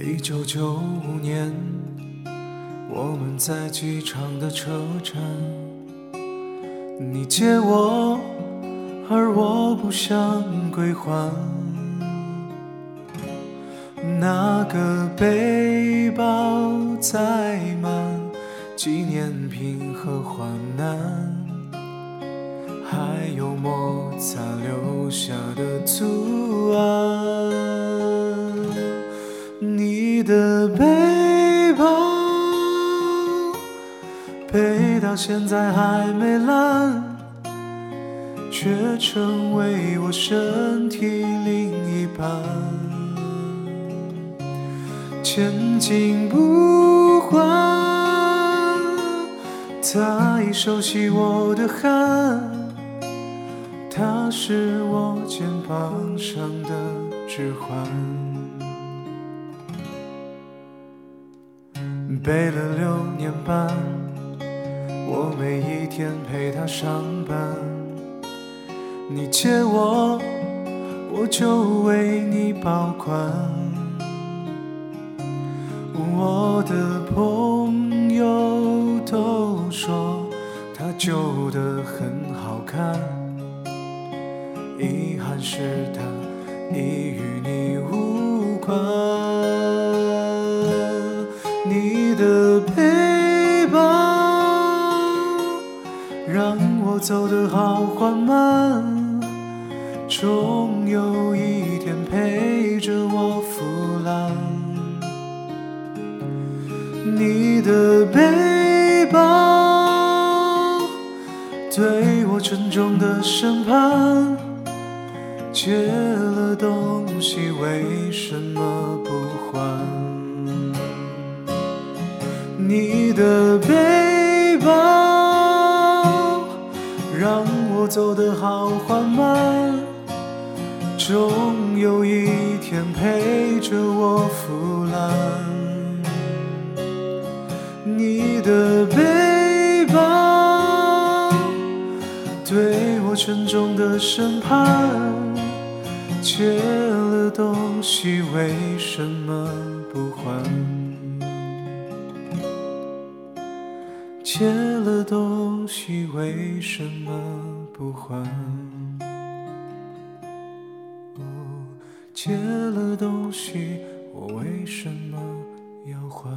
一九九五年，我们在机场的车站，你借我，而我不想归还。那个背包载满纪念品和患难，还有摩擦留下的足的背包背到现在还没烂，却成为我身体另一半。前进不换，他已熟悉我的汗，它是我肩膀上的指环。背了六年半，我每一天陪他上班。你借我，我就为你保管。我的朋友都说他旧的很好看，遗憾是它已与你走得好缓慢，终有一天陪着我腐烂。你的背包对我沉重的审判，借了东西为什么不还？你的背走得好缓慢，终有一天陪着我腐烂。你的背包对我沉重的审判，借了东西为什么不还？借了东西为什么不还？借了东西我为什么要还？